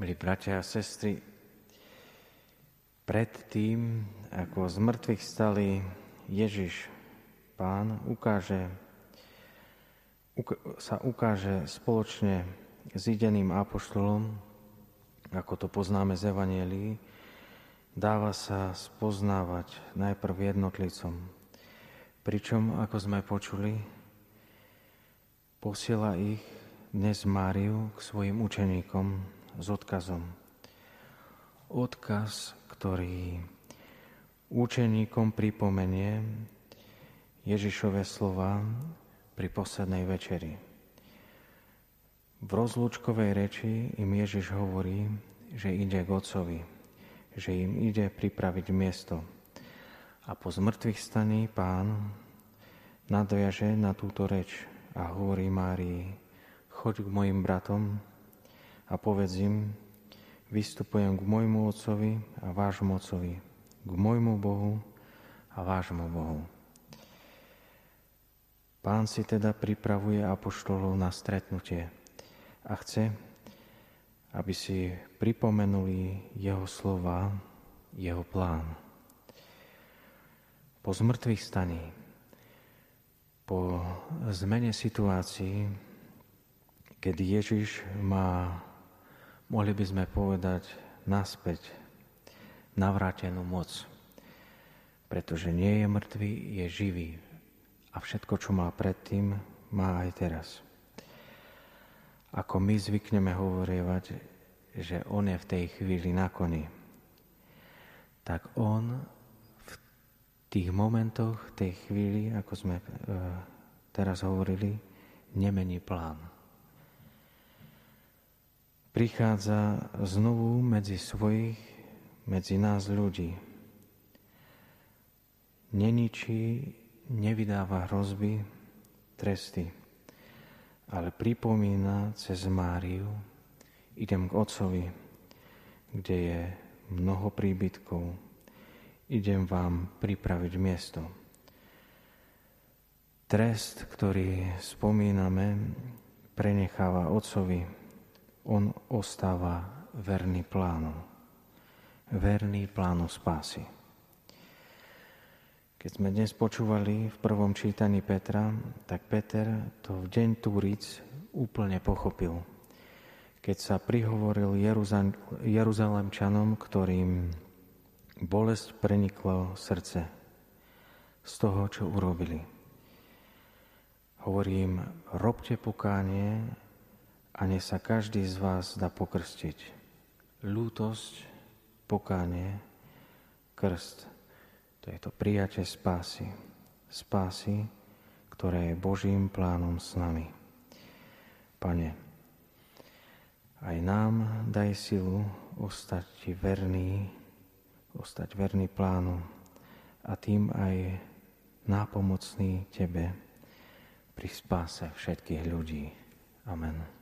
Milí bratia a sestry, pred tým, ako z mŕtvych stali Ježiš, Pán, ukáže, sa ukáže spoločne s ideným apoštolom, ako to poznáme z Evanielii, dáva sa spoznávať najprv jednotlivcom. Pričom, ako sme počuli, posiela ich dnes Máriu k svojim učeníkom s odkazom. Odkaz, ktorý učeníkom pripomenie Ježišové slova pri poslednej večeri. V rozlúčkovej reči im Ježiš hovorí, že ide k Otcovi, že im ide pripraviť miesto. A po zmrtvých staní pán nadviaže na túto reč a hovorí Márii, choď k mojim bratom a povedz im, vystupujem k môjmu Otcovi a vášmu Otcovi, k môjmu Bohu a vášmu Bohu. Pán si teda pripravuje apoštolov na stretnutie a chce, aby si pripomenuli jeho slova, jeho plán. Po zmrtvých staní po zmene situácií, keď Ježiš má, mohli by sme povedať, naspäť navrátenú moc. Pretože nie je mŕtvý, je živý. A všetko, čo má predtým, má aj teraz. Ako my zvykneme hovorievať, že on je v tej chvíli na koni, tak on tých momentoch, tej chvíli, ako sme e, teraz hovorili, nemení plán. Prichádza znovu medzi svojich, medzi nás ľudí. Neničí, nevydáva hrozby, tresty, ale pripomína cez Máriu, idem k Otcovi, kde je mnoho príbytkov, idem vám pripraviť miesto. Trest, ktorý spomíname, prenecháva Otcovi. On ostáva verný plánu. Verný plánu spásy. Keď sme dnes počúvali v prvom čítaní Petra, tak Peter to v deň Túric úplne pochopil. Keď sa prihovoril Jeruzalemčanom, ktorým Bolesť preniklo srdce z toho, čo urobili. Hovorím, robte pokánie a nech sa každý z vás dá pokrstiť. Lútosť, pokánie, krst. To je to prijatie spásy. Spásy, ktoré je Božím plánom s nami. Pane, aj nám daj silu ostať ti verný ostať verný plánu a tým aj nápomocný Tebe pri spáse všetkých ľudí. Amen.